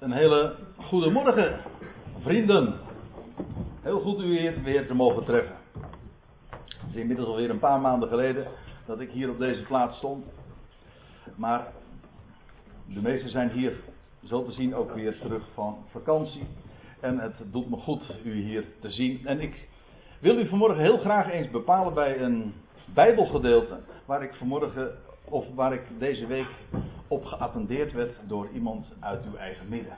Een hele goede morgen, vrienden. Heel goed u hier weer te mogen treffen. Het is inmiddels alweer een paar maanden geleden dat ik hier op deze plaats stond. Maar de meesten zijn hier zo te zien ook weer terug van vakantie. En het doet me goed u hier te zien. En ik wil u vanmorgen heel graag eens bepalen bij een Bijbelgedeelte waar ik vanmorgen of waar ik deze week op geattendeerd werd door iemand uit uw eigen midden.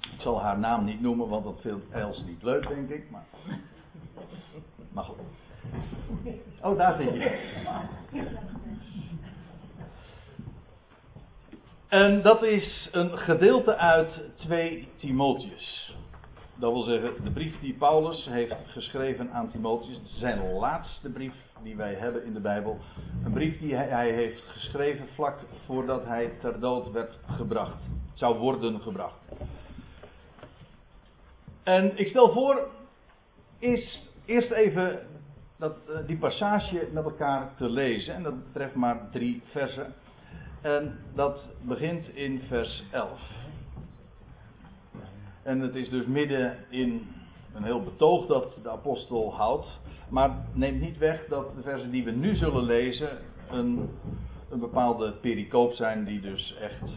Ik zal haar naam niet noemen, want dat vindt Els niet leuk, denk ik. Maar, maar goed. Oh, daar zit je. En dat is een gedeelte uit 2 Timotheus. Dat wil zeggen, de brief die Paulus heeft geschreven aan Timotheus, zijn laatste brief die wij hebben in de Bijbel. Een brief die hij, heeft geschreven vlak voordat hij ter dood werd gebracht. Zou worden gebracht. En ik stel voor, is eerst even dat, eh, die passage met elkaar te lezen. En dat betreft maar drie versen. En dat begint in vers 11. En het is dus midden in een heel betoog dat de apostel houdt. Maar neemt niet weg dat de versen die we nu zullen lezen een, een bepaalde pericoop zijn die dus echt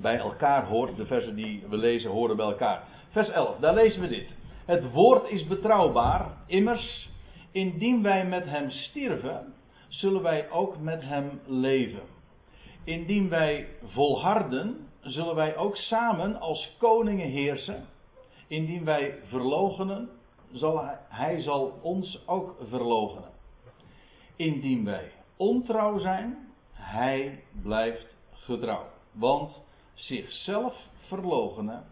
bij elkaar hoort. De versen die we lezen horen bij elkaar. Vers 11, daar lezen we dit. Het woord is betrouwbaar, immers, indien wij met hem stierven, zullen wij ook met hem leven. Indien wij volharden, zullen wij ook samen als koningen heersen. Indien wij verlogenen, zal hij, zal ons ook verlogenen. Indien wij ontrouw zijn, hij blijft getrouw. Want zichzelf verlogenen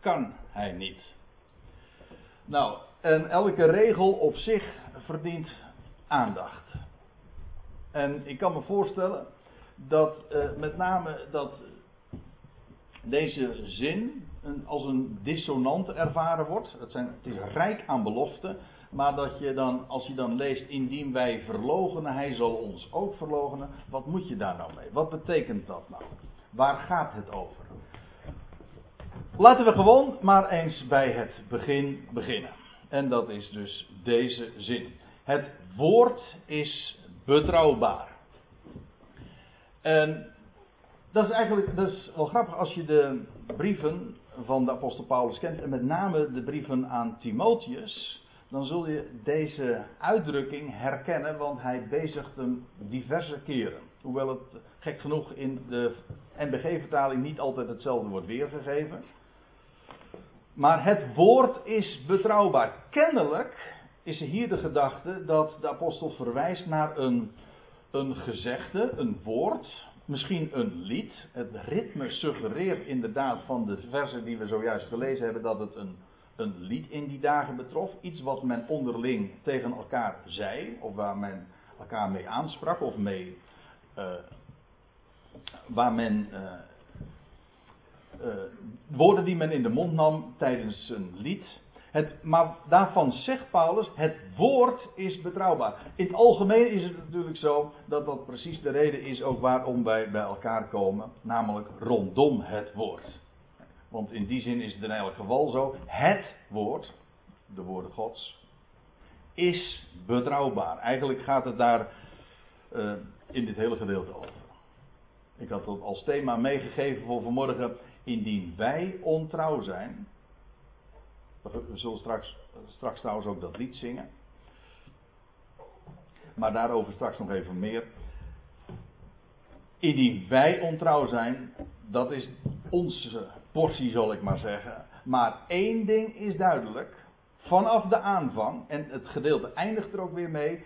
kan hij niet. Nou, en elke regel op zich verdient aandacht. En ik kan me voorstellen dat uh, met name dat deze zin een, als een dissonant ervaren wordt. Het, zijn, het is rijk aan beloften. Maar dat je dan, als je dan leest, indien wij verlogenen, hij zal ons ook verlogenen. Wat moet je daar nou mee? Wat betekent dat nou? Waar gaat het over? Laten we gewoon maar eens bij het begin beginnen. En dat is dus deze zin. Het woord is betrouwbaar. En dat is eigenlijk wel grappig als je de brieven van de apostel Paulus kent. En met name de brieven aan Timotheus. Dan zul je deze uitdrukking herkennen, want hij bezigt hem diverse keren. Hoewel het gek genoeg in de NBG-vertaling niet altijd hetzelfde wordt weergegeven. Maar het woord is betrouwbaar. Kennelijk is hier de gedachte dat de apostel verwijst naar een, een gezegde, een woord, misschien een lied. Het ritme suggereert inderdaad van de versen die we zojuist gelezen hebben dat het een, een lied in die dagen betrof. Iets wat men onderling tegen elkaar zei, of waar men elkaar mee aansprak, of mee. Uh, waar men. Uh, uh, woorden die men in de mond nam tijdens een lied. Het, maar daarvan zegt Paulus, het woord is betrouwbaar. In het algemeen is het natuurlijk zo dat dat precies de reden is ook waarom wij bij elkaar komen, namelijk rondom het woord. Want in die zin is het in elk geval zo, het woord, de woorden Gods, is betrouwbaar. Eigenlijk gaat het daar uh, in dit hele gedeelte over. Ik had het als thema meegegeven voor vanmorgen, indien wij ontrouw zijn, we zullen straks, straks trouwens ook dat lied zingen. Maar daarover straks nog even meer. Indien wij ontrouw zijn, dat is onze portie, zal ik maar zeggen. Maar één ding is duidelijk. Vanaf de aanvang, en het gedeelte eindigt er ook weer mee.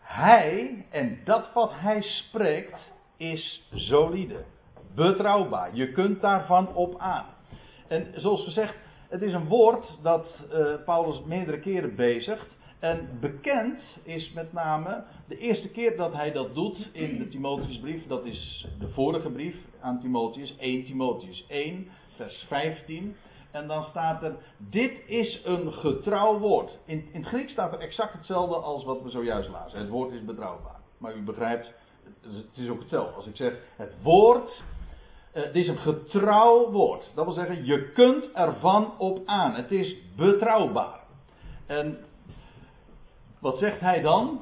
Hij, en dat wat hij spreekt, is solide. Betrouwbaar. Je kunt daarvan op aan. En zoals gezegd, het is een woord dat uh, Paulus meerdere keren bezigt. En bekend is met name de eerste keer dat hij dat doet in de Timotheusbrief. Dat is de vorige brief aan Timotheus, 1 Timotheus 1, vers 15. En dan staat er: Dit is een getrouw woord. In, in het Grieks staat er exact hetzelfde als wat we zojuist lazen. Het woord is betrouwbaar. Maar u begrijpt, het is ook hetzelfde. Als ik zeg: Het woord het is een getrouw woord. Dat wil zeggen, je kunt ervan op aan. Het is betrouwbaar. En wat zegt hij dan?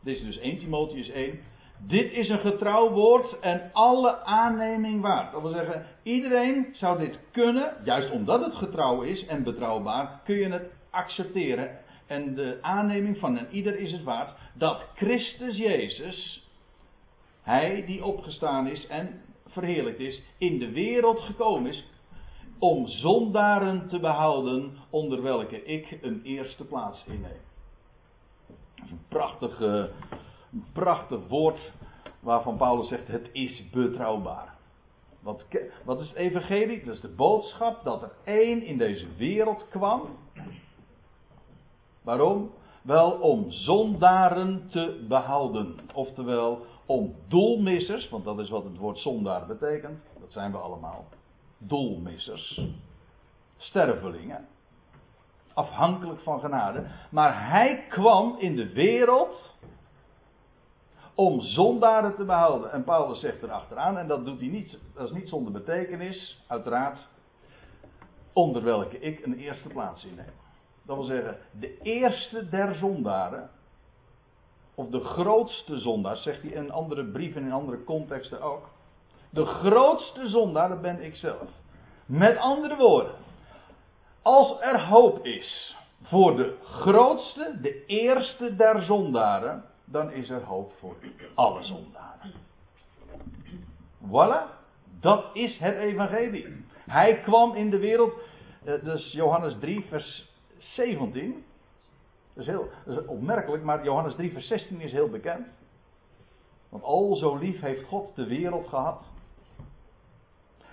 Dit is dus 1 Timotheus 1. Dit is een getrouw woord en alle aanneming waard. Dat wil zeggen, iedereen zou dit kunnen, juist omdat het getrouw is en betrouwbaar, kun je het accepteren. En de aanneming van een ieder is het waard dat Christus Jezus, Hij die opgestaan is en verheerlijkt is, in de wereld gekomen is om zondaren te behouden, onder welke ik een eerste plaats inneem. Dat is een prachtig, een prachtig woord waarvan Paulus zegt het is betrouwbaar. Wat, wat is het evangelie? Dat is de boodschap dat er één in deze wereld kwam. Waarom? Wel om zondaren te behouden. Oftewel om doelmissers, want dat is wat het woord zondaar betekent. Dat zijn we allemaal. Doelmissers. Stervelingen. Afhankelijk van genade. Maar hij kwam in de wereld om zondaren te behouden. En Paulus zegt erachteraan, en dat doet hij niet, dat is niet zonder betekenis, uiteraard, onder welke ik een eerste plaats inneem. Dat wil zeggen, de eerste der zondaren, of de grootste zondaar, zegt hij in andere brieven, in andere contexten ook. De grootste zondaar, dat ben ik zelf. Met andere woorden, als er hoop is voor de grootste, de eerste der zondaren, dan is er hoop voor alle zondaren. Voilà, dat is het evangelie. Hij kwam in de wereld, eh, dus Johannes 3, vers 17. Dat is, heel, opmerkelijk, maar Johannes 3, vers 16 is heel bekend. Want al zo lief heeft God de wereld gehad.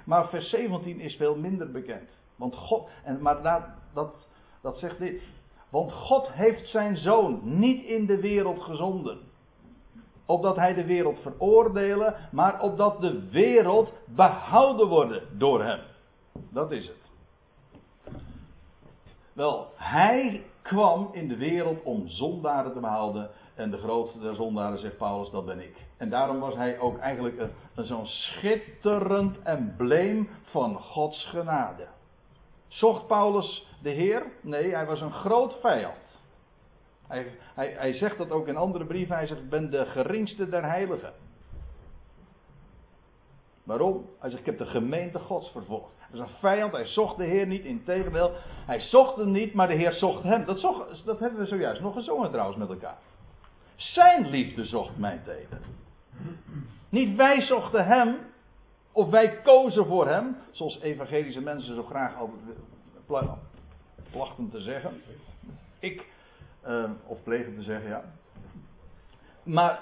Maar vers 17 is veel minder bekend. Want God, en, maar dat, dat, dat zegt dit. Want God heeft zijn zoon niet in de wereld gezonden. Opdat hij de wereld veroordelen, maar opdat de wereld behouden wordt door hem. Dat is het. Wel, hij kwam in de wereld om zondaren te behouden. En de grootste der zondaren, zegt Paulus, dat ben ik. En daarom was hij ook eigenlijk een, zo'n schitterend embleem van Gods genade. Zocht Paulus de Heer? Nee, hij was een groot vijand. Hij, hij, hij zegt dat ook in andere brieven. Hij zegt: Ik ben de geringste der heiligen. Waarom? Hij zegt: Ik heb de gemeente Gods vervolgd. Was een vijand, hij zocht de Heer niet, in tegendeel. Hij zocht hem niet, maar de Heer zocht hem. Dat, zocht, dat hebben we zojuist nog gezongen trouwens met elkaar. Zijn liefde zocht mij tegen. Niet wij zochten hem, of wij kozen voor hem, zoals evangelische mensen zo graag plachten te zeggen. Ik, uh, of plegen te zeggen, ja. Maar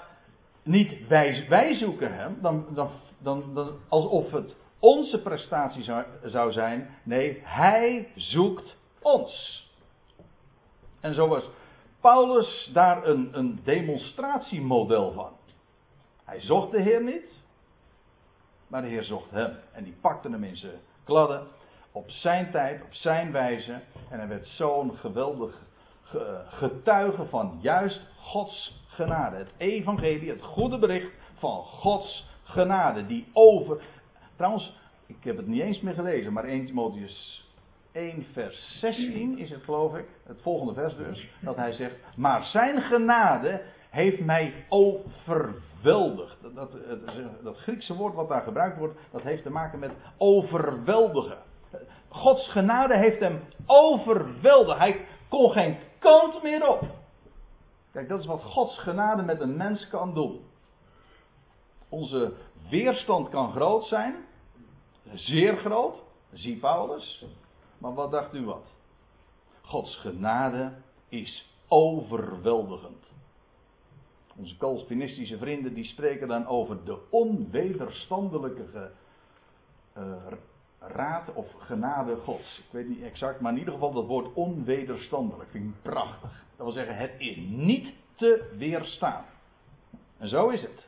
niet wij, wij zoeken hem, dan, dan, dan, alsof het onze prestatie zou, zijn. Nee, hij zoekt ons. En zo was Paulus daar een, een demonstratiemodel van. Hij zocht de Heer niet, maar de Heer zocht hem. En die pakte hem in zijn kladden op zijn tijd, op zijn wijze. En hij werd zo'n geweldig getuige van juist Gods genade. Het evangelie, het goede bericht van Gods genade. Die over. Trouwens, ik heb het niet eens meer gelezen, maar 1 Timotheus 1 vers 16 is het geloof ik. Het volgende vers dus. Dat hij zegt, maar zijn genade heeft mij overweldigd. Dat, dat, dat Griekse woord wat daar gebruikt wordt, dat heeft te maken met overweldigen. Gods genade heeft hem overweldigd. Hij kon geen kant meer op. Kijk, dat is wat Gods genade met een mens kan doen. Onze weerstand kan groot zijn. Zeer groot. Zie Paulus. Maar wat dacht u wat? Gods genade is overweldigend. Onze Calvinistische vrienden die spreken dan over de onwederstandelijke uh, raad of genade Gods. Ik weet niet exact, maar in ieder geval dat woord onwederstandelijk vind ik prachtig. Dat wil zeggen, het is niet te weerstaan. En zo is het.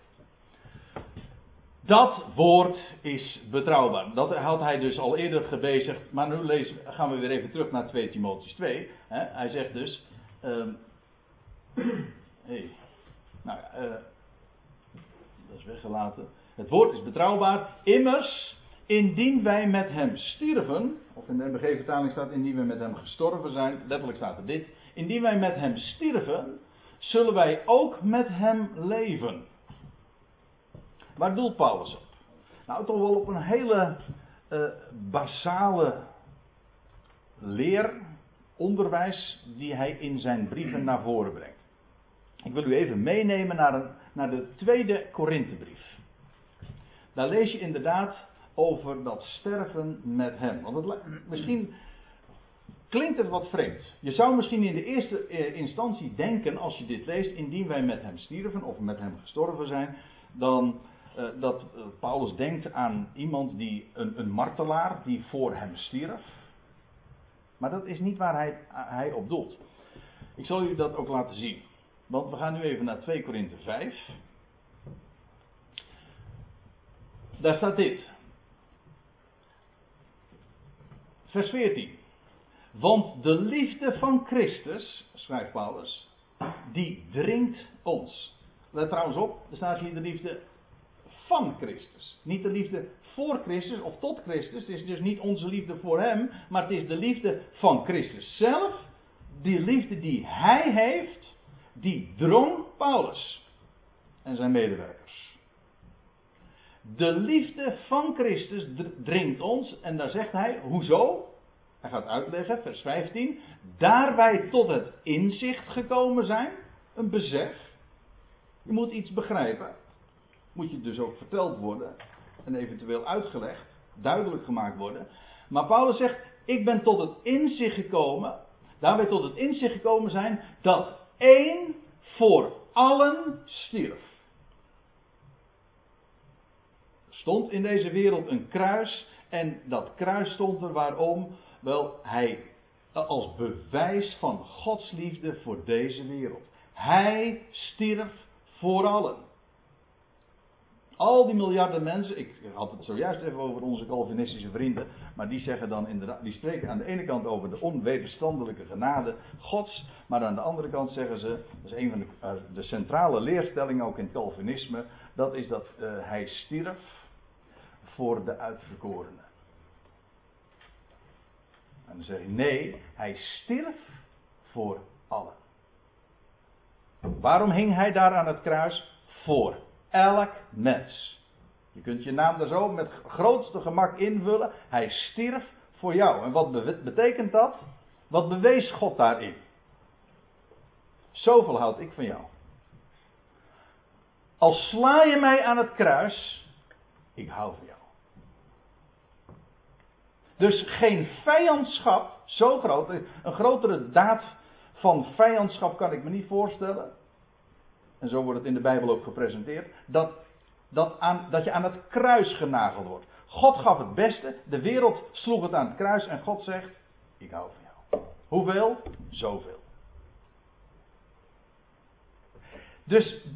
Dat woord is betrouwbaar. Dat had hij dus al eerder gebezigd. Maar nu lezen, gaan we weer even terug naar 2 Timotheus 2. Hij zegt dus. Um, hey, nou uh, dat is weggelaten. Het woord is betrouwbaar. Immers, indien wij met hem stierven, of in de MBG-vertaling staat indien wij met hem gestorven zijn, letterlijk staat er dit. Indien wij met hem stierven, zullen wij ook met hem leven. Waar doelt Paulus op? Nou, toch wel op een hele uh, basale leer, onderwijs, die hij in zijn brieven naar voren brengt. Ik wil u even meenemen naar, een, naar de tweede Korinthebrief. Daar lees je inderdaad over dat sterven met hem. Want het, misschien klinkt het wat vreemd. Je zou misschien in de eerste eh, instantie denken, als je dit leest, indien wij met hem stierven of met hem gestorven zijn, dan uh, dat uh, Paulus denkt aan iemand die, een, een martelaar, die voor hem stierf. Maar dat is niet waar hij, hij op doelt. Ik zal u dat ook laten zien. Want we gaan nu even naar 2 Korinthe 5. Daar staat dit. Vers 14. Want de liefde van Christus, schrijft Paulus, die dringt ons. Let trouwens op, er staat hier de liefde van Christus. Niet de liefde voor Christus of tot Christus. Het is dus niet onze liefde voor Hem, maar het is de liefde van Christus zelf. Die liefde die Hij heeft, die drong Paulus en zijn medewerkers. De liefde van Christus dringt ons, en daar zegt hij, hoezo? Hij gaat uitleggen, vers 15. Daar wij tot het inzicht gekomen zijn, een besef. Je moet iets begrijpen. Moet je dus ook verteld worden en eventueel uitgelegd, duidelijk gemaakt worden. Maar Paulus zegt: Ik ben tot het inzicht gekomen, daar wij tot het inzicht gekomen zijn, dat één voor allen stierf. Er stond in deze wereld een kruis en dat kruis stond er waarom? Wel, hij als bewijs van Gods liefde voor deze wereld. Hij stierf voor allen. Al die miljarden mensen, ik had het zojuist even over onze Calvinistische vrienden, maar die zeggen dan inderdaad, die spreken aan de ene kant over de onwederstandelijke genade Gods, maar aan de andere kant zeggen ze, dat is een van de, eh, centrale leerstellingen ook in het Calvinisme, dat is dat uh, hij stierf voor de uitverkorenen. En dan zeg je nee, hij stierf voor allen. Waarom hing hij daar aan het kruis? Voor elk mens. Je kunt je naam daar zo met grootste gemak invullen. Hij stierf voor jou. En wat betekent dat? Wat bewees God daarin? Zoveel houd ik van jou. Als sla je mij aan het kruis, ik hou van jou. Dus geen vijandschap, zo groot, een grotere daad van vijandschap kan ik me niet voorstellen en zo wordt het in de Bijbel ook gepresenteerd, dat, dat, aan, dat je aan het kruis genageld wordt. God gaf het beste, de wereld sloeg het aan het kruis en God zegt, ik hou van jou. Hoeveel? Zoveel. Dus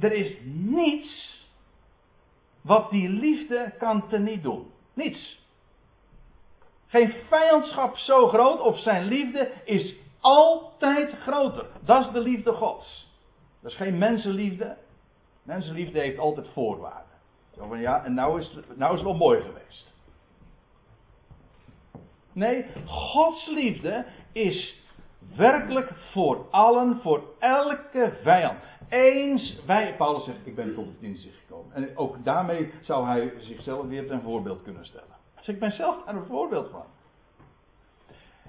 er is niets wat die liefde kan teniet doen. Niets. Geen vijandschap zo groot of zijn liefde is altijd groter. Dat is de liefde Gods. Dat is geen mensenliefde. Mensenliefde heeft altijd voorwaarden. Zo van ja, en nou is, nou is het wel mooi geweest. Nee, Gods liefde is werkelijk voor allen, voor elke vijand. Eens wij, Paulus zegt, ik ben tot het inzicht gekomen. En ook daarmee zou hij zichzelf weer ten voorbeeld kunnen stellen. Dus ik ben zelf daar een voorbeeld van.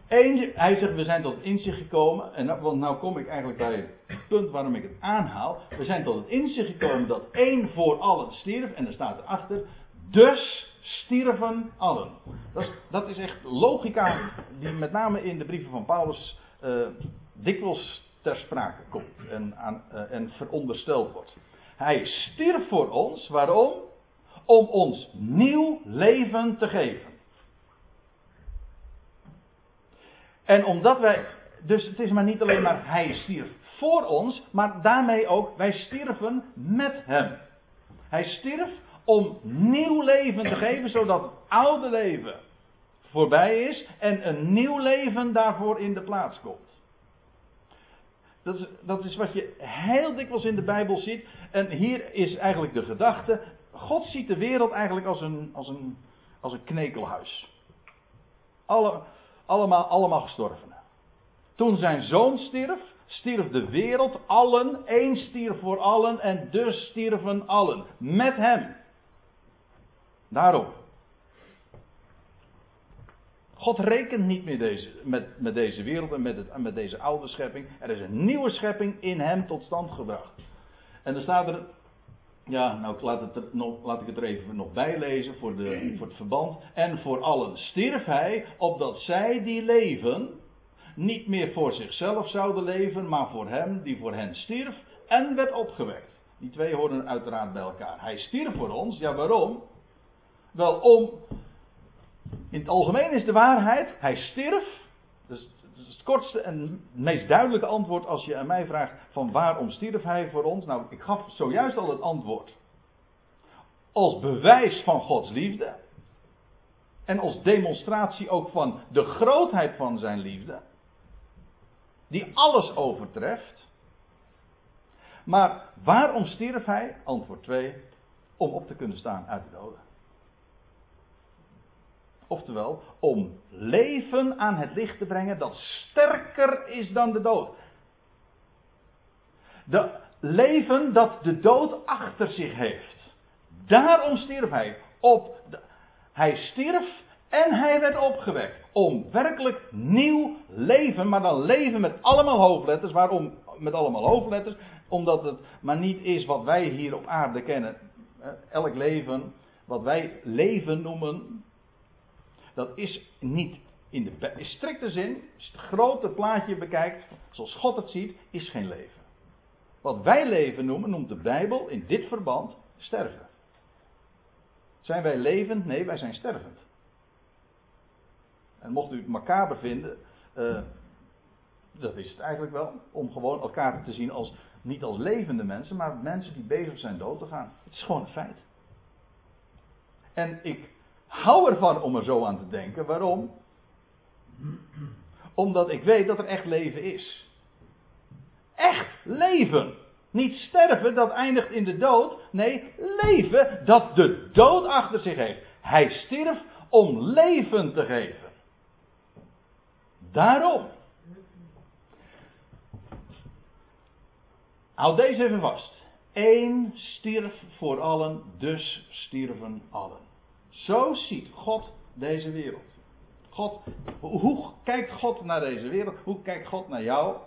Eén, hij zegt, we zijn tot het inzicht gekomen. En nou, want nou kom ik eigenlijk bij het punt waarom ik het aanhaal. We zijn tot het inzicht gekomen dat één voor allen stierf. En er staat erachter, dus stierven allen. Dat is, dat is echt logica die met name in de brieven van Paulus uh, dikwijls ter sprake komt. En, aan, uh, en verondersteld wordt. Hij stierf voor ons, waarom? Om ons nieuw leven te geven. En omdat wij, dus het is maar niet alleen maar hij stierf voor ons, maar daarmee ook wij stierven met hem. Hij stierf om nieuw leven te geven, zodat het oude leven voorbij is en een nieuw leven daarvoor in de plaats komt. Dat is, dat is wat je heel dikwijls in de Bijbel ziet. En hier is eigenlijk de gedachte. God ziet de wereld eigenlijk als een, als een, als een knekelhuis. Alle, allemaal, allemaal gestorvenen. Toen zijn zoon stierf, stierf de wereld, allen, één stierf voor allen en dus stierven allen. Met hem. Daarom. God rekent niet meer deze, met, met deze wereld en met, het, met deze oude schepping. Er is een nieuwe schepping in hem tot stand gebracht. En er staat er. Ja, nou laat, het nog, laat ik het er even nog bij lezen voor, de, voor het verband. En voor allen stierf hij, opdat zij die leven. Niet meer voor zichzelf zouden leven, maar voor hem die voor hen stierf en werd opgewekt. Die twee horen uiteraard bij elkaar. Hij stierf voor ons, ja waarom? Wel om in het algemeen is de waarheid, hij stierf. Dus het kortste en meest duidelijke antwoord als je aan mij vraagt van waarom stierf hij voor ons? Nou, ik gaf zojuist al het antwoord. Als bewijs van Gods liefde. En als demonstratie ook van de grootheid van zijn liefde. Die alles overtreft. Maar waarom stierf hij? Antwoord 2. Om op te kunnen staan uit de doden. Oftewel, om leven aan het licht te brengen dat sterker is dan de dood. De leven dat de dood achter zich heeft. Daarom stierf hij. Op de, hij stierf en hij werd opgewekt. Om werkelijk nieuw leven, maar dan leven met allemaal hoofdletters. Waarom met allemaal hoofdletters? Omdat het maar niet is wat wij hier op aarde kennen. Elk leven, wat wij leven noemen, dat is niet in de strikte zin, als het grote plaatje bekijkt, zoals God het ziet, is geen leven. Wat wij leven noemen, noemt de Bijbel in dit verband sterven. Zijn wij levend? Nee, wij zijn stervend. En mocht u het macaber vinden, uh, dat is het eigenlijk wel, om gewoon elkaar te zien als, niet als levende mensen, maar mensen die bezig zijn dood te gaan. Het is gewoon een feit. En ik hou ervan om er zo aan te denken. Waarom? Omdat ik weet dat er echt leven is. Echt leven. Niet sterven, dat eindigt in de dood. Nee, leven dat de dood achter zich heeft. Hij stierf om leven te geven. Daarom. Houd deze even vast. Eén stierf voor allen, dus stierven allen. Zo ziet God deze wereld. God, hoe kijkt God naar deze wereld? Hoe kijkt God naar jou?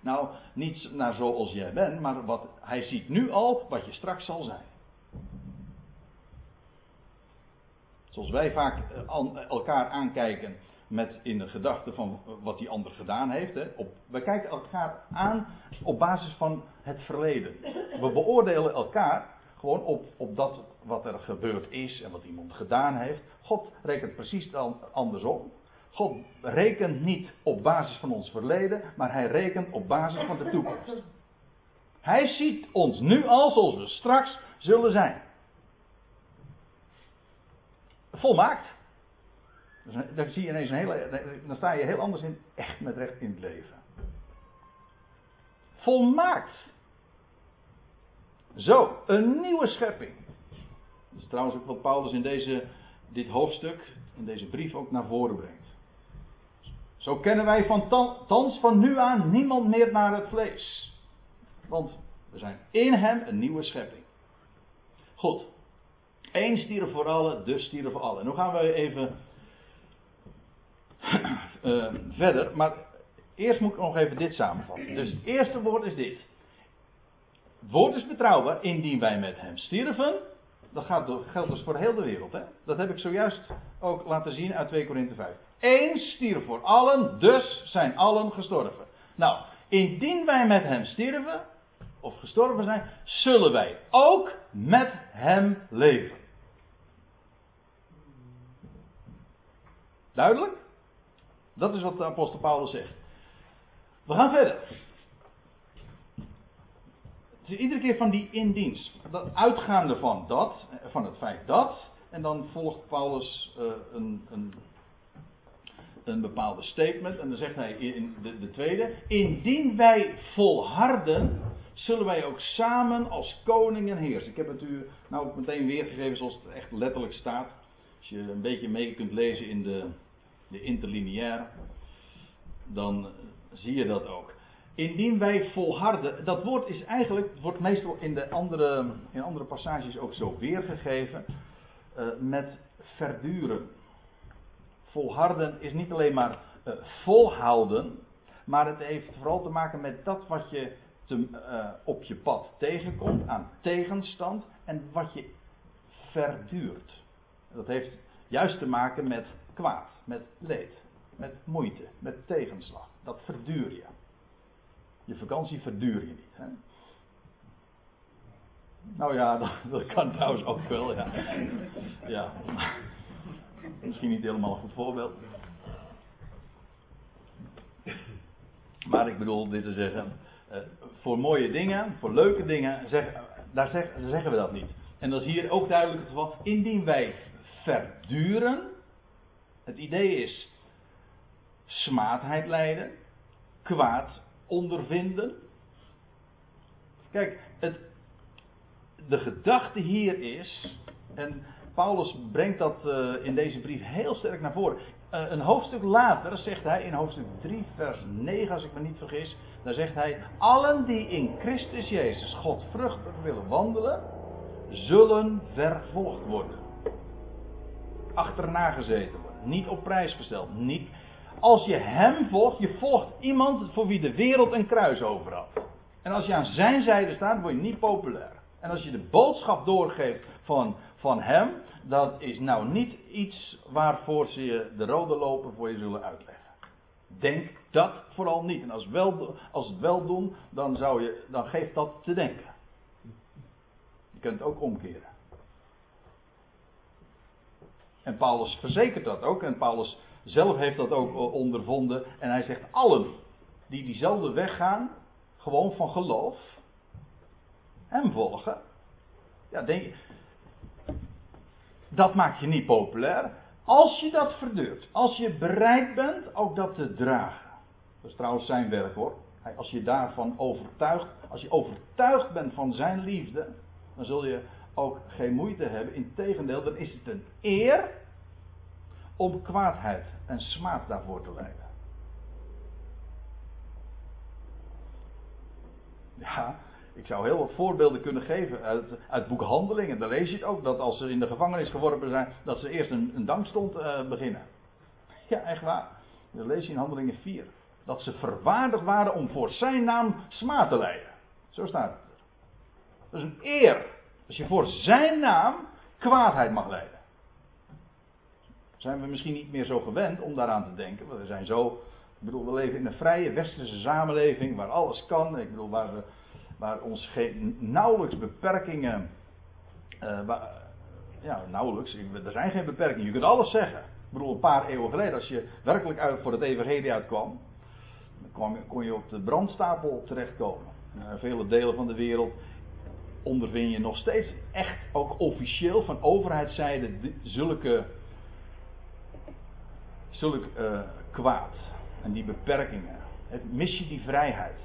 Nou, niet naar zoals jij bent, maar wat, hij ziet nu al wat je straks zal zijn. Zoals wij vaak eh, elkaar aankijken met in de gedachte van wat die ander gedaan heeft. Hè. Op, wij kijken elkaar aan op basis van het verleden. We beoordelen elkaar gewoon op, op dat wat er gebeurd is en wat iemand gedaan heeft. God rekent precies andersom. God rekent niet op basis van ons verleden, maar hij rekent op basis van de toekomst. Hij ziet ons nu al zoals we straks zullen zijn. Volmaakt. Dan, zie je ineens een hele, dan sta je heel anders in, echt met recht in het leven. Volmaakt. Zo, een nieuwe schepping. Dat is trouwens ook wat Paulus in deze, dit hoofdstuk, in deze brief ook naar voren brengt. Zo kennen wij van thans van nu aan niemand meer naar het vlees. Want we zijn in hem een nieuwe schepping. Goed. Eén stierf voor allen, dus stierf voor allen. En nu gaan we even uh, verder. Maar eerst moet ik nog even dit samenvatten. Dus het eerste woord is dit woord is betrouwbaar, indien wij met hem stierven. Dat gaat door, geldt dus voor heel de wereld. Hè? Dat heb ik zojuist ook laten zien uit 2 Korinthe 5. Eén stierf voor allen, dus zijn allen gestorven. Nou, indien wij met hem stierven, of gestorven zijn, zullen wij ook met hem leven. Duidelijk? Dat is wat de apostel Paulus zegt. We gaan verder. Het is iedere keer van die indienst. Dat, uitgaande van dat, van het feit dat. En dan volgt Paulus uh, een, een, een bepaalde statement. En dan zegt hij in de, de tweede: Indien wij volharden, zullen wij ook samen als koningen heersen. Ik heb het u nou ook meteen weergegeven zoals het echt letterlijk staat. Als je een beetje mee kunt lezen in de, de interlineair, dan zie je dat ook. Indien wij volharden, dat woord is eigenlijk, wordt meestal in, de andere, in andere passages ook zo weergegeven, uh, met verduren. Volharden is niet alleen maar uh, volhouden, maar het heeft vooral te maken met dat wat je te, uh, op je pad tegenkomt aan tegenstand en wat je verduurt. Dat heeft juist te maken met kwaad, met leed, met moeite, met tegenslag. Dat verduur je. Je vakantie verduur je niet. Hè? Nou ja, dat, kan trouwens ook wel, ja. ja. Misschien niet helemaal een goed voorbeeld. Maar ik bedoel dit te zeggen. Uh, voor mooie dingen, voor leuke dingen, zeg, daar zeg, zeggen we dat niet. En dat is hier ook duidelijk het geval. Indien wij verduren. Het idee is smaadheid lijden, kwaad ondervinden. Kijk, het, de gedachte hier is, en Paulus brengt dat uh, in deze brief heel sterk naar voren. Uh, een hoofdstuk later zegt hij in hoofdstuk 3, vers 9, als ik me niet vergis, daar zegt hij: Allen die in Christus Jezus God vruchtig willen wandelen, zullen vervolgd worden. Achterna gezeten niet op prijs gesteld, niet als je hem volgt, je volgt iemand voor wie de wereld een kruis over had. En als je aan zijn zijde staat, word je niet populair. En als je de boodschap doorgeeft van, van hem, dat is nou niet iets waarvoor ze je de rode lopen voor je zullen uitleggen. Denk dat vooral niet. En als, wel, als het wel doen, dan, zou je, dan geeft dat te denken. Je kunt het ook omkeren. En Paulus verzekert dat ook. En Paulus zelf heeft dat ook ondervonden. En hij zegt: allen die diezelfde weg gaan, gewoon van geloof, hem volgen. Ja, denk, dat maakt je niet populair. Als je dat verduurt, als je bereid bent ook dat te dragen. Dat is trouwens zijn werk hoor. Als je daarvan overtuigd, als je overtuigd bent van zijn liefde, dan zul je ook geen moeite hebben. Integendeel, dan is het een eer om kwaadheid en smaad daarvoor te leiden. Ja, ik zou heel wat voorbeelden kunnen geven uit, uit boek Handelingen. Daar lees je het ook, dat als ze in de gevangenis geworpen zijn, dat ze eerst een, een dankstond uh, beginnen. Ja, echt waar. Dat lees je in Handelingen 4. Dat ze verwaardigd waren om voor zijn naam smaad te leiden. Zo staat het. Dat is een eer. Als je voor zijn naam kwaadheid mag leiden zijn we misschien niet meer zo gewend om daaraan te denken. Want we zijn zo. Ik bedoel, we leven in een vrije westerse samenleving waar alles kan. Ik bedoel, waar, we, waar ons geen, nauwelijks beperkingen. Uh, ja, nauwelijks. Er zijn geen beperkingen. Je kunt alles zeggen. Ik bedoel, een paar eeuwen geleden, als je werkelijk uit voor het Evangelie uitkwam. dan kon je op de brandstapel terechtkomen. In vele delen van de wereld ondervind je nog steeds echt ook officieel van overheidszijde zulke zulk uh, kwaad en die beperkingen. Mis je die vrijheid.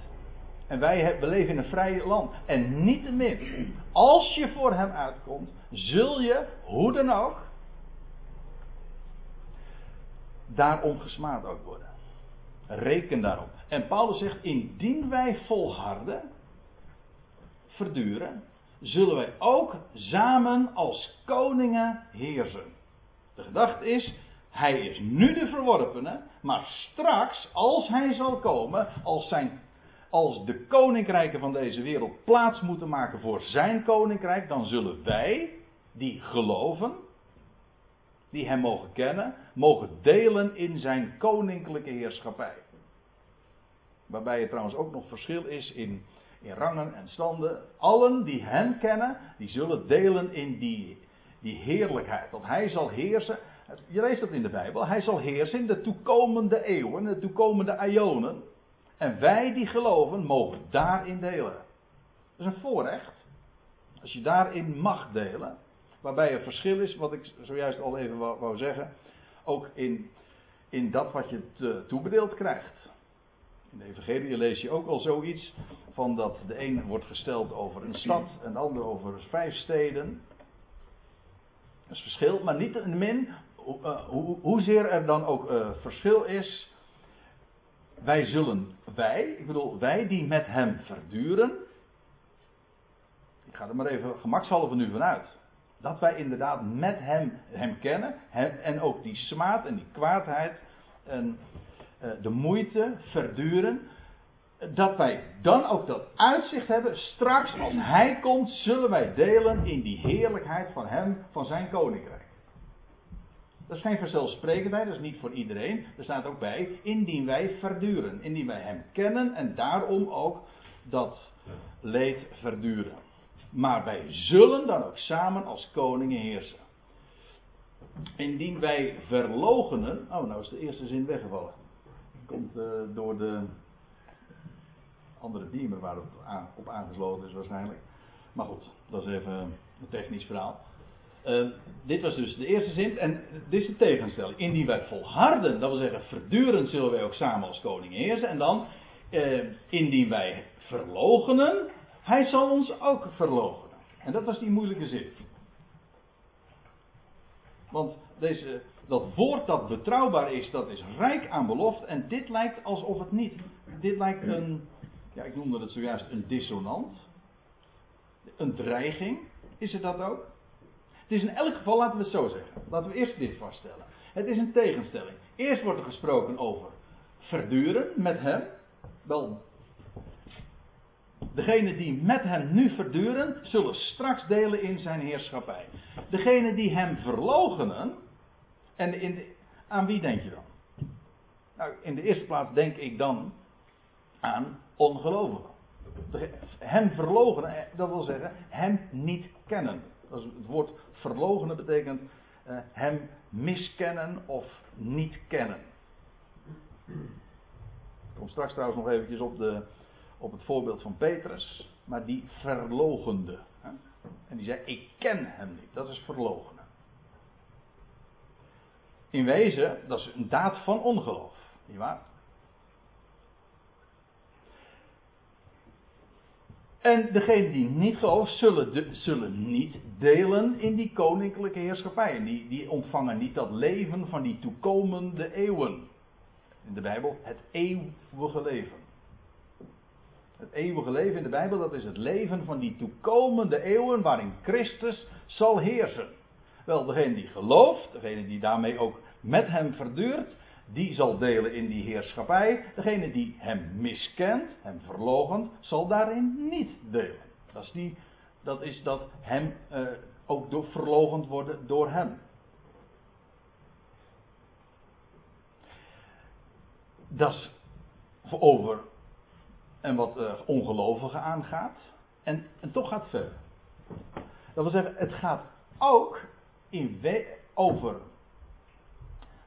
En wij we leven in een vrij land. En niettemin, als je voor hem uitkomt, zul je, hoe dan ook, daarom gesmaad ook worden. Reken daarop. En Paulus zegt, indien wij volharden, verduren, zullen wij ook samen als koningen heersen. De gedachte is, hij is nu de verworpene, maar straks, als hij zal komen, als, zijn, als de koninkrijken van deze wereld plaats moeten maken voor zijn koninkrijk, dan zullen wij, die geloven, die hem mogen kennen, mogen delen in zijn koninklijke heerschappij. Waarbij er trouwens ook nog verschil is in, in rangen en standen. Allen die hem kennen, die zullen delen in die, die heerlijkheid. Want hij zal heersen je leest dat in de Bijbel. Hij zal heersen in de toekomende eeuwen, de toekomende ionen. En wij die geloven, mogen daarin delen. Dat is een voorrecht. Als je daarin mag delen. Waarbij er verschil is, wat ik zojuist al even wou, zeggen. Ook in, in dat wat je toebedeeld krijgt. In de Evangelie lees je ook al zoiets van dat de een wordt gesteld over een stad en de ander over vijf steden. Dat is verschil, maar niet min, hoe, hoezeer er dan ook uh, verschil is. Wij zullen, wij, ik bedoel wij die met hem verduren. Ik ga er maar even gemakshalve nu vanuit. Dat wij inderdaad met hem, hem kennen. En ook die smaad en die kwaadheid. En de moeite verduren. Dat wij dan ook dat uitzicht hebben. Straks als hij komt, zullen wij delen in die heerlijkheid van hem, van zijn koninkrijk. Dat is geen vanzelfsprekendheid, dat is niet voor iedereen. Er staat ook bij, indien wij verduren. Indien wij hem kennen en daarom ook dat leed verduren. Maar wij zullen dan ook samen als koningen heersen. Indien wij verlogenen. Oh, nou is de eerste zin weggevallen. Komt uh, door de andere beamer waar het op aangesloten is waarschijnlijk. Maar goed, dat is even een technisch verhaal. Uh, dit was dus de eerste zin. En dit is de tegenstelling. Indien wij volharden, dat wil zeggen verdurend zullen wij ook samen als koningen heersen. En dan, uh, indien wij verlogenen, hij zal ons ook verloochenen. En dat was die moeilijke zin. Want deze, dat woord dat betrouwbaar is, dat is rijk aan belofte. En dit lijkt alsof het niet. Dit lijkt een, ja ik noemde het zojuist een dissonant. Een dreiging. Is het dat ook? Het is in elk geval, laten we het zo zeggen. Laten we eerst dit vaststellen. Het is een tegenstelling. Eerst wordt er gesproken over verduren met hem. Wel, Degenen die met hem nu verduren, zullen straks delen in zijn heerschappij. Degenen die hem verlogenen, en in aan wie denk je dan? Nou, in de eerste plaats denk ik dan aan ongelovigen. Hem verlogenen, eh, dat wil zeggen hem niet kennen. Het woord verlogenen betekent uh, hem miskennen of niet kennen. Ik kom straks trouwens nog eventjes op de, op het voorbeeld van Petrus, maar die verlogende. En die zei: Ik ken hem niet. Dat is verlogenen. In wezen, dat is een daad van ongeloof. Niet waar? En degenen die niet geloven, zullen, zullen niet delen in die koninklijke heerschappij. Die, die ontvangen niet dat leven van die toekomende eeuwen. In de Bijbel het eeuwige leven. Het eeuwige leven in de Bijbel, dat is het leven van die toekomende eeuwen waarin Christus zal heersen. Wel, degene die gelooft, degene die daarmee ook met hem verduurt, die zal delen in die heerschappij. Degene die hem miskent, hem verlogent, zal daarin niet delen. Dat is, die, dat, is dat hem uh, ook door, worden door hem. Dat is over en wat uh, ongelovigen aangaat. En, en toch gaat het verder. Dat wil zeggen, het gaat ook in over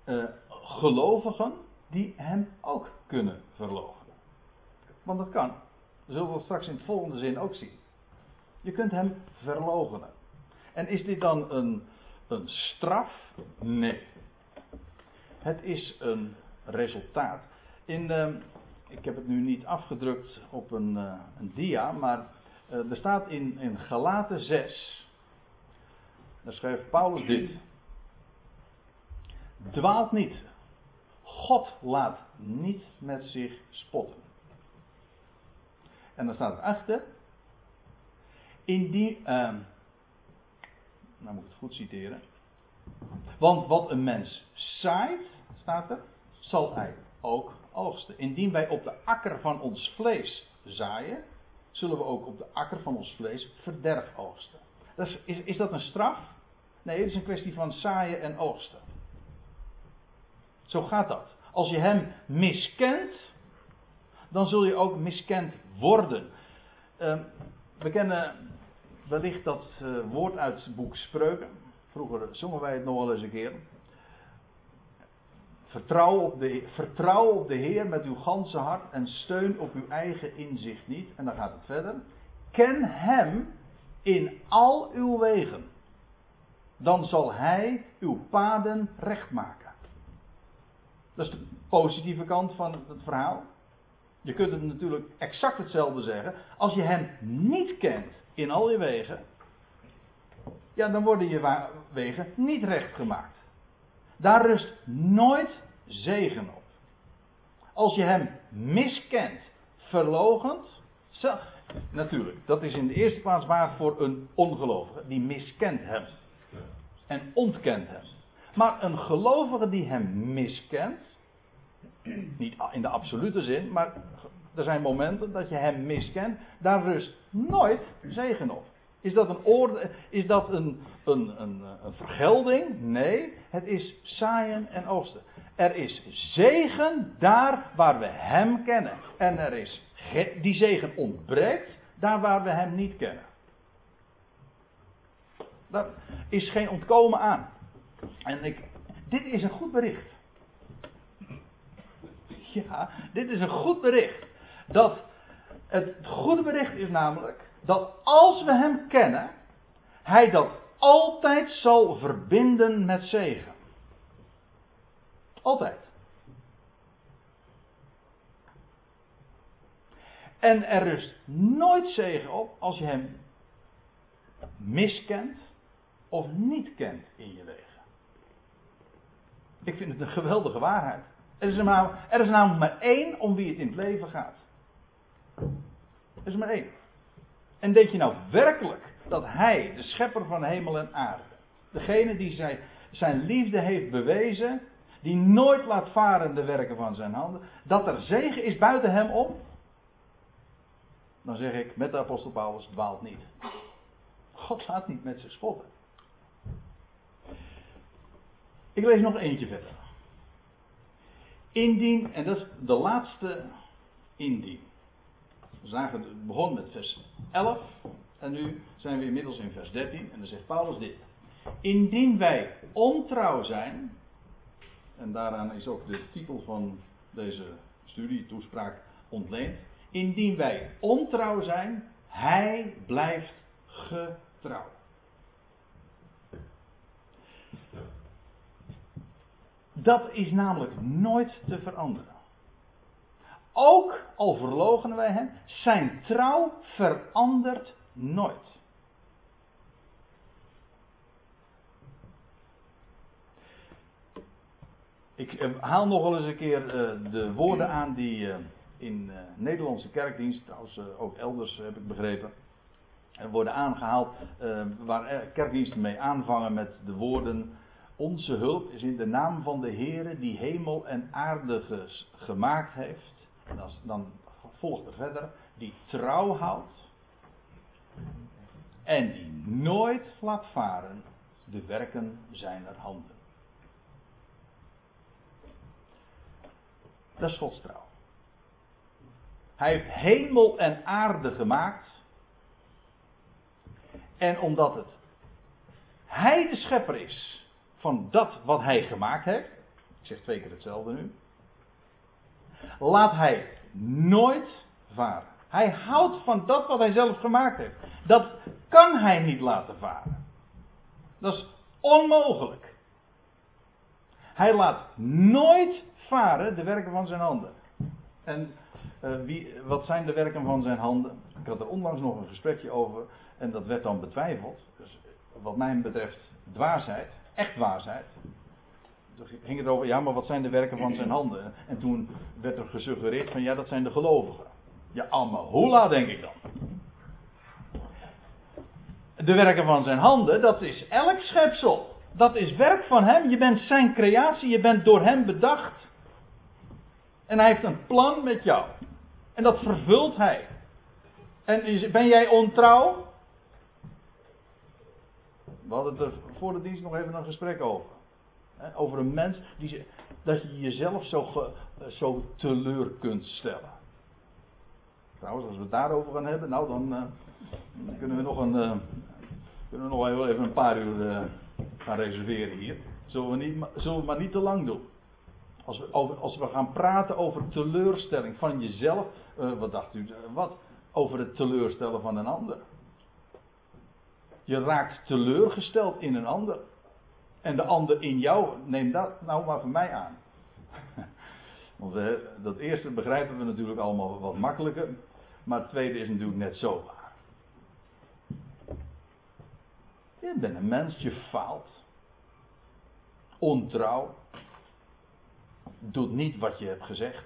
uh, gelovigen die hem ook kunnen verloochenen. Want dat kan. Dat zullen we straks in het volgende zin ook zien. Je kunt hem verloochenen. En is dit dan een, een straf? Nee. Het is een resultaat. In, uh, ik heb het nu niet afgedrukt op een, uh, een dia, maar uh, er staat in, in Galaten 6. Daar schrijft Paulus dit. Dwaalt niet. God laat niet met zich spotten. En dan staat erachter. In die. Uh, nou moet ik het goed citeren. Want wat een mens zaait, staat er, zal hij ook oogsten. Indien wij op de akker van ons vlees zaaien, zullen we ook op de akker van ons vlees verderf oogsten. Is, is dat een straf? Nee, het is een kwestie van zaaien en oogsten. Zo gaat dat. Als je hem miskent, dan zul je ook miskend worden. Uh, we kennen wellicht dat uh, woord uit het boek Spreuken. Vroeger zongen wij het nog wel eens een keer. Vertrouw op, de, vertrouw op de Heer met uw ganse hart en steun op uw eigen inzicht niet. En dan gaat het verder. Ken Hem in al uw wegen. Dan zal Hij uw paden recht maken. Dat is de positieve kant van het verhaal. Je kunt het natuurlijk exact hetzelfde zeggen. Als je hem niet kent in al je wegen, ja, dan worden je wegen niet recht gemaakt. Daar rust nooit zegen op. Als je hem miskent, verlogend, natuurlijk, dat is in de eerste plaats waar voor een ongelovige, die miskent hem en ontkent hem. Maar een gelovige die hem miskent, niet in de absolute zin, maar er zijn momenten dat je hem miskent, daar rust nooit zegen op. Is dat een, orde, is dat een, een, een, een vergelding? Nee, het is zaaien en oogsten. Er is zegen daar waar we hem kennen. En er is, die zegen ontbreekt daar waar we hem niet kennen. Daar is geen ontkomen aan. En ik, dit is een goed bericht. Ja, dit is een goed bericht. Dat het goede bericht is namelijk dat als we hem kennen, hij dat altijd zal verbinden met zegen. Altijd. En er rust nooit zegen op als je hem miskent of niet kent in je wegen. Ik vind het een geweldige waarheid. Er is, maar, er is namelijk maar één om wie het in het leven gaat. Er is maar één. En denk je nou werkelijk dat hij, de schepper van hemel en aarde, degene die zijn, zijn liefde heeft bewezen, die nooit laat varen de werken van zijn handen, dat er zegen is buiten hem om? Dan zeg ik met de apostel Paulus, dwaalt niet. God laat niet met zich spotten. Ik lees nog eentje verder. Indien, en dat is de laatste indien. We zagen, het begon met vers 11 en nu zijn we inmiddels in vers 13 en dan zegt Paulus dit. Indien wij ontrouw zijn, en daaraan is ook de titel van deze studie, toespraak, ontleend. Indien wij ontrouw zijn, hij blijft getrouw. Dat is namelijk nooit te veranderen. Ook al verlogenen wij hem, zijn trouw verandert nooit. Ik eh, haal nog wel eens een keer eh, de woorden aan die uh, in Nederlandse kerkdienst, trouwens ook elders heb ik begrepen, worden aangehaald, waar kerkdiensten mee aanvangen met de woorden onze hulp is in de naam van de Heere die hemel en aarde gemaakt heeft. En dan, dan volgt er verder, die trouw houdt. En die nooit laat varen de werken zijner handen. Dat is Gods trouw. Hij heeft hemel en aarde gemaakt. En omdat het Hij de schepper is van dat wat hij gemaakt heeft. Ik zeg twee keer hetzelfde nu. Laat hij nooit varen. Hij houdt van dat wat hij zelf gemaakt heeft. Dat kan hij niet laten varen. Dat is onmogelijk. Hij laat nooit varen de werken van zijn handen. En uh, wie, wat zijn de werken van zijn handen? Ik had er onlangs nog een gesprekje over en dat werd dan betwijfeld. Dus wat mij betreft dwaasheid echt wijsheid. Toen ging het over, ja, maar wat zijn de werken van zijn handen? En toen werd er gesuggereerd van, ja, dat zijn de gelovigen. Ja, allemaal hola, denk ik dan. De werken van zijn handen, dat is elk schepsel. Dat is werk van hem. Je bent zijn creatie, je bent door hem bedacht. En hij heeft een plan met jou. En dat vervult hij. En ben jij ontrouw? Hadden het er voor de dienst nog even een gesprek over. Over een mens die, dat je jezelf zo, eh, zo teleur kunt stellen. Trouwens, als we het daarover gaan hebben, nou dan, uh, kunnen we nog een, uh, kunnen we nog even een paar uur gaan reserveren hier. Zullen we, niet, zullen we maar niet te lang doen. Als we, als we gaan praten over teleurstelling van jezelf, wat dacht u, wat? Over het teleurstellen van een ander. Je raakt teleurgesteld in een ander. En de ander in jou, neem dat nou maar van mij aan. Want we, dat eerste begrijpen we natuurlijk allemaal wat makkelijker. Maar het tweede is natuurlijk net zo waar. Je bent een mens, je faalt. Ontrouw. Doet niet wat je hebt gezegd.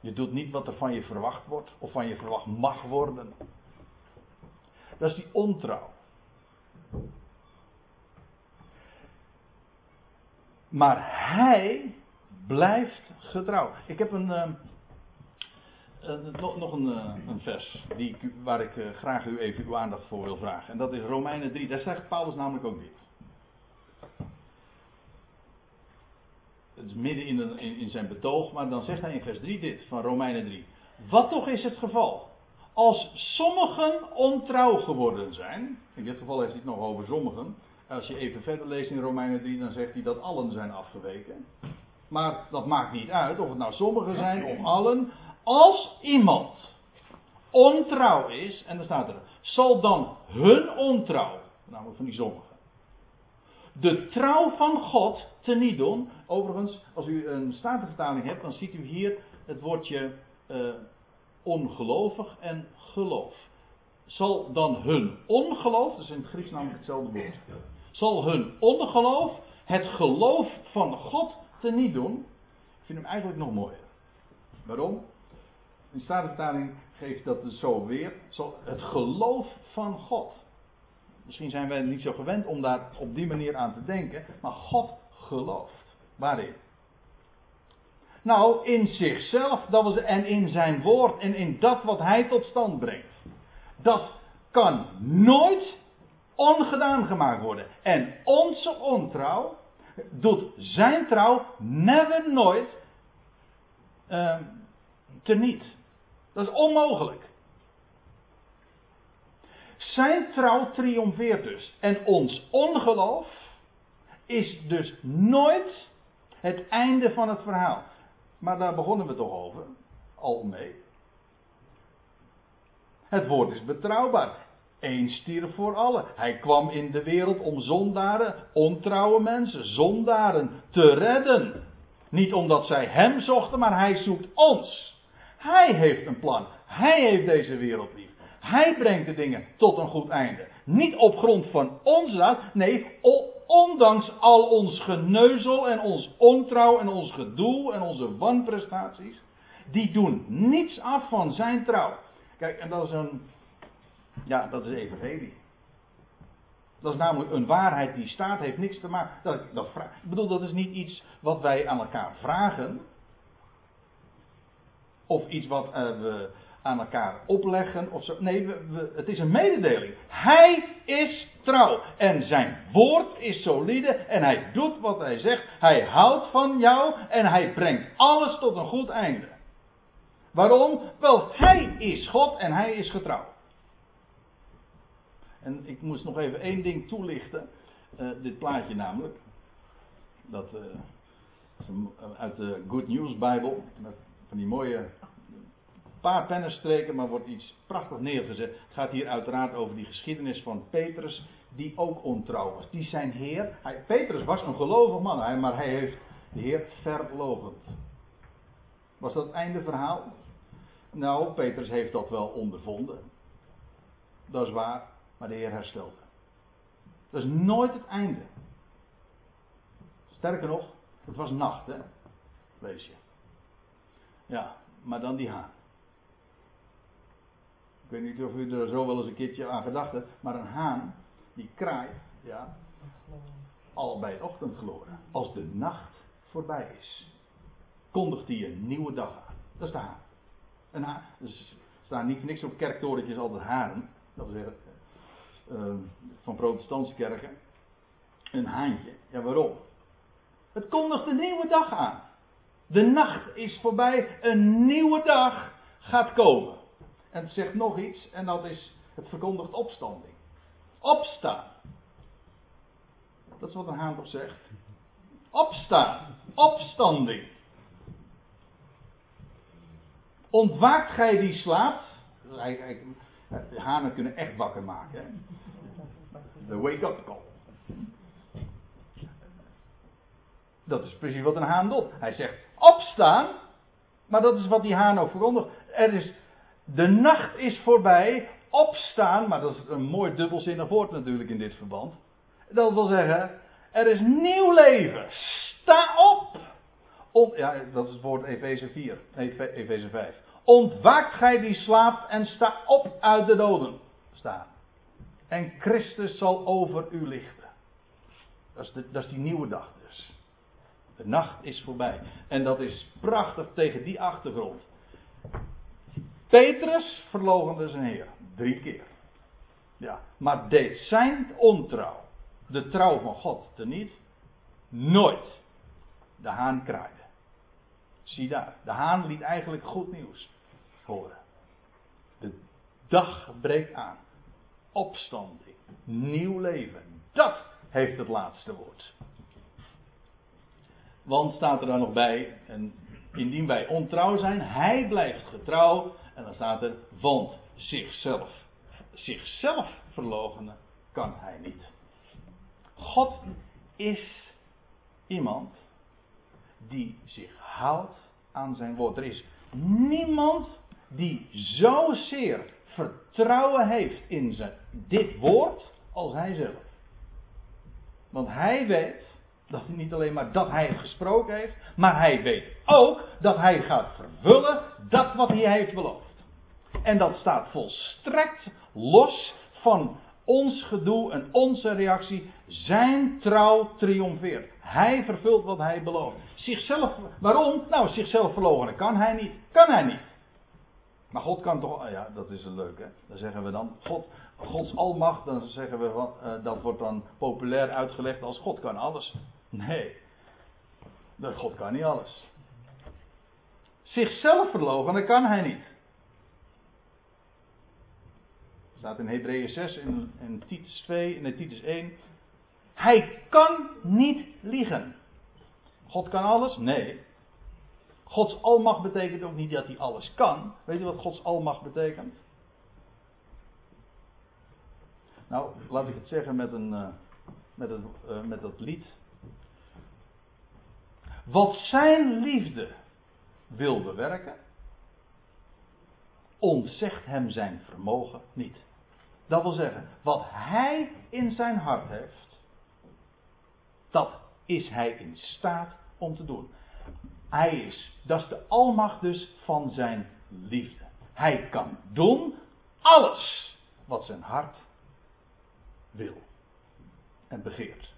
Je doet niet wat er van je verwacht wordt, of van je verwacht mag worden. Dat is die ontrouw. Maar hij blijft getrouw. Ik heb een, uh, nog, een, uh, een, vers die, waar ik uh, graag u even uw aandacht voor wil vragen. En dat is Romeinen 3. Daar zegt Paulus namelijk ook dit. Het is midden in, een, in zijn betoog, maar dan zegt hij in vers 3 dit van Romeinen 3. Wat toch is het geval? Als sommigen ontrouw geworden zijn, in dit geval heeft hij het nog over sommigen. Als je even verder leest in Romeinen 3, dan zegt hij dat allen zijn afgeweken. Maar dat maakt niet uit of het nou sommigen zijn of allen. Als iemand ontrouw is, en dan staat er, zal dan hun ontrouw, namelijk van die sommigen, de trouw van God teniet doen. Overigens, als u een statenvertaling hebt, dan ziet u hier het woordje uh, ongelovig en geloof. Zal dan hun ongeloof, dat is in het Grieks namelijk hetzelfde woord, zal hun ongeloof het geloof van God teniet doen. Ik vind hem eigenlijk nog mooier. Waarom? In statenvertaling geeft dat dus zo weer. Zal het geloof van God. Misschien zijn wij niet zo gewend om daar op die manier aan te denken. Maar God gelooft. Waarin? Nou, in zichzelf dat was, en in zijn woord en in dat wat hij tot stand brengt. Dat kan nooit ongedaan gemaakt worden. En onze ontrouw doet zijn trouw never nooit uh, teniet. Dat is onmogelijk. Zijn trouw triomfeert dus. En ons ongeloof is dus nooit het einde van het verhaal. Maar daar begonnen we toch over. Al mee. Het woord is betrouwbaar. Eén stierf voor allen. Hij kwam in de wereld om zondaren, ontrouwe mensen, zondaren te redden. Niet omdat zij hem zochten, maar hij zoekt ons. Hij heeft een plan. Hij heeft deze wereld lief. Hij brengt de dingen tot een goed einde. Niet op grond van onze daad, nee, ondanks al ons geneuzel en ons ontrouw en ons gedoe en onze wanprestaties. Die doen niets af van zijn trouw. Kijk, en dat is een. Ja, dat is evangelie. Dat is namelijk een waarheid die staat, heeft niks te maken. Dat, dat, ik bedoel, dat is niet iets wat wij aan elkaar vragen. Of iets wat uh, we aan elkaar opleggen of zo. Nee, we, het is een mededeling. Hij is trouw. En zijn woord is solide. En hij doet wat hij zegt. Hij houdt van jou. En hij brengt alles tot een goed einde. Waarom? Wel, hij is God en hij is getrouw. En ik moest nog even één ding toelichten. Uh, dit plaatje namelijk. Dat uh, uit de Good News Bijbel. Van die mooie paar pennenstreken, maar wordt iets prachtig neergezet. Het gaat hier uiteraard over die geschiedenis van Petrus, die ook ontrouw was. Die zijn Heer, hij, Petrus was een gelovig man, maar hij heeft de Heer verlogend. Was dat het einde verhaal? Nou, Petrus heeft dat wel ondervonden. Dat is waar, maar de Heer herstelde. Dat is nooit het einde. Sterker nog, het was nacht, hè? Lees je. Ja, maar dan die haan. Ik weet niet of u er zo wel eens een keertje aan gedacht hebt, maar een haan die kraait, ja, al bij het ochtendgloren. Als de nacht voorbij is, kondigt hij een nieuwe dag aan. Dat is de haan. Een haan. Dus er staan niet niks op kerktorentjes altijd haren. Dat wil zeggen, uh, van protestantse kerken. Een haantje. Ja, waarom? Het kondigt een nieuwe dag aan. De nacht is voorbij, een nieuwe dag gaat komen. En het zegt nog iets, en dat is, het verkondigt opstanding. Opstaan. Dat is wat een haan toch zegt. Opstaan. Opstanding. Ontwaakt gij die slaapt. De hanen kunnen echt wakker maken. De wake-up call. Dat is precies wat een haan doet. Hij zegt, opstaan. Maar dat is wat die haan ook verkondigt. Er is, de nacht is voorbij, opstaan. Maar dat is een mooi dubbelzinnig woord natuurlijk in dit verband. Dat wil zeggen, er is nieuw leven. Sta op. ja, dat is het woord Efeze 4, Efeze 5. Ontwaakt gij die slaapt en sta op uit de doden. Staan. En Christus zal over u lichten. Dat is, de, dat is die nieuwe dag dus. De nacht is voorbij. En dat is prachtig tegen die achtergrond. Petrus verlogende zijn Heer. Drie keer. Ja, maar deed zijn ontrouw, de trouw van God, teniet. Nooit. De haan kraaide. Zie daar. De haan liet eigenlijk goed nieuws horen. De dag breekt aan. Opstanding. Nieuw leven. Dat heeft het laatste woord. Want staat er dan nog bij, en indien wij ontrouw zijn, hij blijft getrouw. En dan staat er, want zichzelf, zichzelf verlogenen kan hij niet. God is iemand die zich houdt aan zijn woord. Er is niemand die zozeer vertrouwen heeft in zijn, dit woord als hij zelf. Want hij weet dat niet alleen maar dat hij het gesproken heeft, maar hij weet ook dat hij gaat vervullen dat wat hij heeft beloofd. En dat staat volstrekt los van ons gedoe en onze reactie. Zijn trouw triomfeert. Hij vervult wat hij belooft. Zichzelf, waarom? Nou, zichzelf verloochenen kan hij niet. Kan hij niet. Maar God kan toch, ja, dat is een leuke. Dan zeggen we dan, God, Gods almacht, dan zeggen we, van, uh, dat wordt dan populair uitgelegd als God kan alles. Nee, God kan niet alles. Zichzelf verloochenen kan hij niet. Staat in Hebreeën 6 en Titus 2 en Titus 1. Hij kan niet liegen. God kan alles? Nee. Gods almacht betekent ook niet dat hij alles kan. Weet je wat Gods almacht betekent? Nou, laat ik het zeggen met, een, uh, met, het, uh, met dat lied. Wat zijn liefde wil bewerken, ontzegt hem zijn vermogen niet. Dat wil zeggen, wat hij in zijn hart heeft, dat is hij in staat om te doen. Hij is, dat is de almacht dus van zijn liefde. Hij kan doen alles wat zijn hart wil en begeert.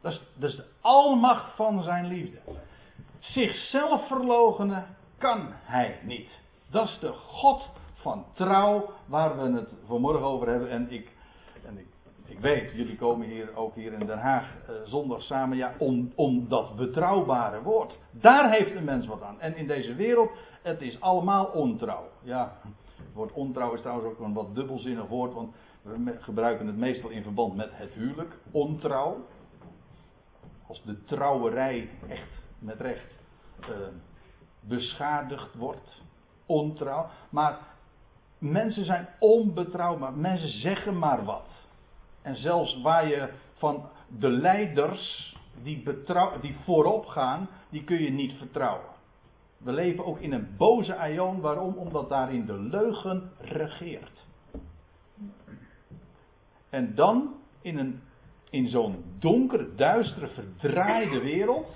Dat is, de almacht van zijn liefde. Zichzelf verlogenen kan hij niet. Dat is de God van trouw waar we het vanmorgen over hebben. En ik, en ik, ik weet, jullie komen hier ook hier in Den Haag eh, zondag samen ja, om, om dat betrouwbare woord. Daar heeft een mens wat aan. En in deze wereld, het is allemaal ontrouw. Ja, het woord ontrouw is trouwens ook een wat dubbelzinnig woord, want we gebruiken het meestal in verband met het huwelijk. Ontrouw. Als de trouwerij echt met recht uh, beschadigd wordt. Ontrouw. Maar mensen zijn onbetrouwbaar. Mensen zeggen maar wat. En zelfs waar je van de leiders die, die voorop gaan, die kun je niet vertrouwen. We leven ook in een boze aion. Waarom? Omdat daarin de leugen regeert. En dan in, een, in zo'n donkere, duistere, verdraaide wereld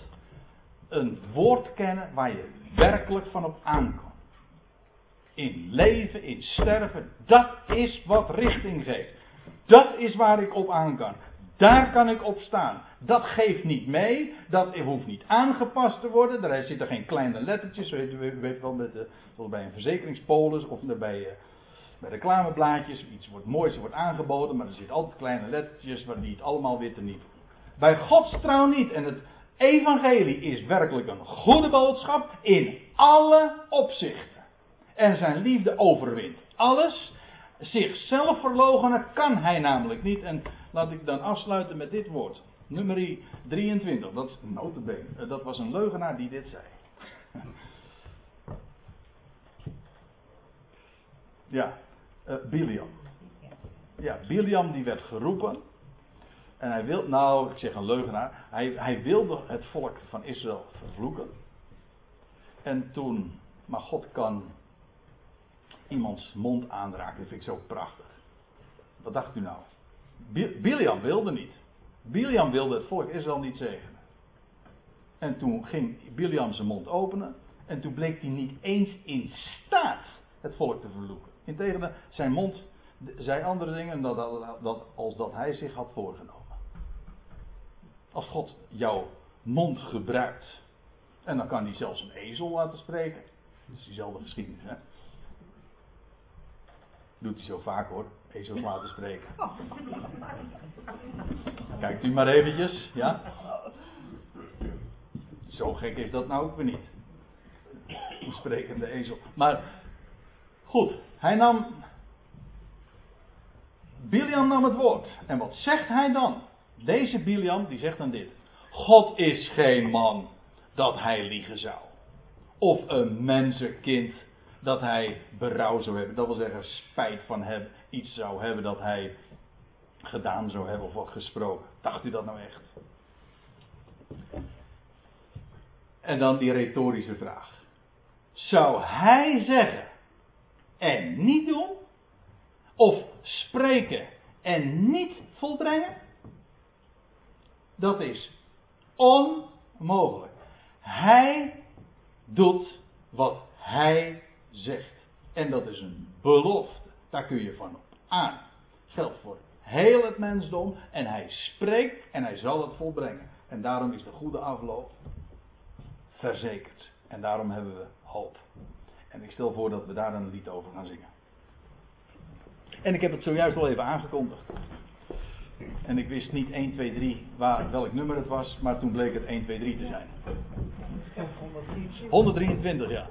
een woord kennen waar je werkelijk van op aankomt in leven, in sterven. Dat is wat richting geeft. Dat is waar ik op aan kan. Daar kan ik op staan. Dat geeft niet mee. Dat hoeft niet aangepast te worden. Daar zitten geen kleine lettertjes. U weet wel, met de, zoals bij een verzekeringspolis of bij, uh, bij reclameblaadjes. Iets wordt moois wordt aangeboden. Maar er zitten altijd kleine lettertjes waar die het allemaal weer niet. Bij Gods trouw niet. En het evangelie is werkelijk een goede boodschap in alle opzichten en zijn liefde overwint alles. Zichzelf verloochenen kan hij namelijk niet. En laat ik dan afsluiten met dit woord. Nummer 23. Dat is notabene. Eh, dat was een leugenaar die dit zei. Ja, uh, Biliam. Ja, Biliam die werd geroepen. En hij wil, nou, ik zeg een leugenaar. Hij, hij wilde het volk van Israël vervloeken. En toen, maar God kan iemands mond aanraken. Dat vind ik zo prachtig. Wat dacht u nou? Biliam wilde niet. Biliam wilde het volk Israël niet zegenen. En toen ging Biliam zijn mond openen. En toen bleek hij niet eens in staat het volk te vervloeken. Integendeel, zijn mond zei andere dingen dan dat, dat, als dat hij zich had voorgenomen. Als God jouw mond gebruikt. En dan kan hij zelfs een ezel laten spreken. Dat is diezelfde geschiedenis, hè? Doet hij zo vaak hoor, ezels laten spreken. Kijkt u maar eventjes, ja? Zo gek is dat nou ook weer niet. Een sprekende ezel. Maar goed, hij nam. Biliam nam het woord. En wat zegt hij dan? Deze Biliam, die zegt dan dit. God is geen man dat hij liegen zou. Of een mensenkind dat hij berouw zou hebben. Dat wil zeggen spijt van hebben, iets zou hebben dat hij gedaan zou hebben of gesproken. Dacht u dat nou echt? En dan die retorische vraag. Zou hij zeggen en niet doen? Of spreken en niet volbrengen? Dat is onmogelijk. Hij doet wat hij zegt. En dat is een belofte. Daar kun je van op aan. Geldt voor heel het mensdom. En hij spreekt en hij zal het volbrengen. En daarom is de goede afloop verzekerd. En daarom hebben we hoop. En ik stel voor dat we daar een lied over gaan zingen. En ik heb het zojuist al even aangekondigd. En ik wist niet 1, 2, 3 waar, welk nummer het was, maar toen bleek het 1, 2, 3 te zijn. 123, ja.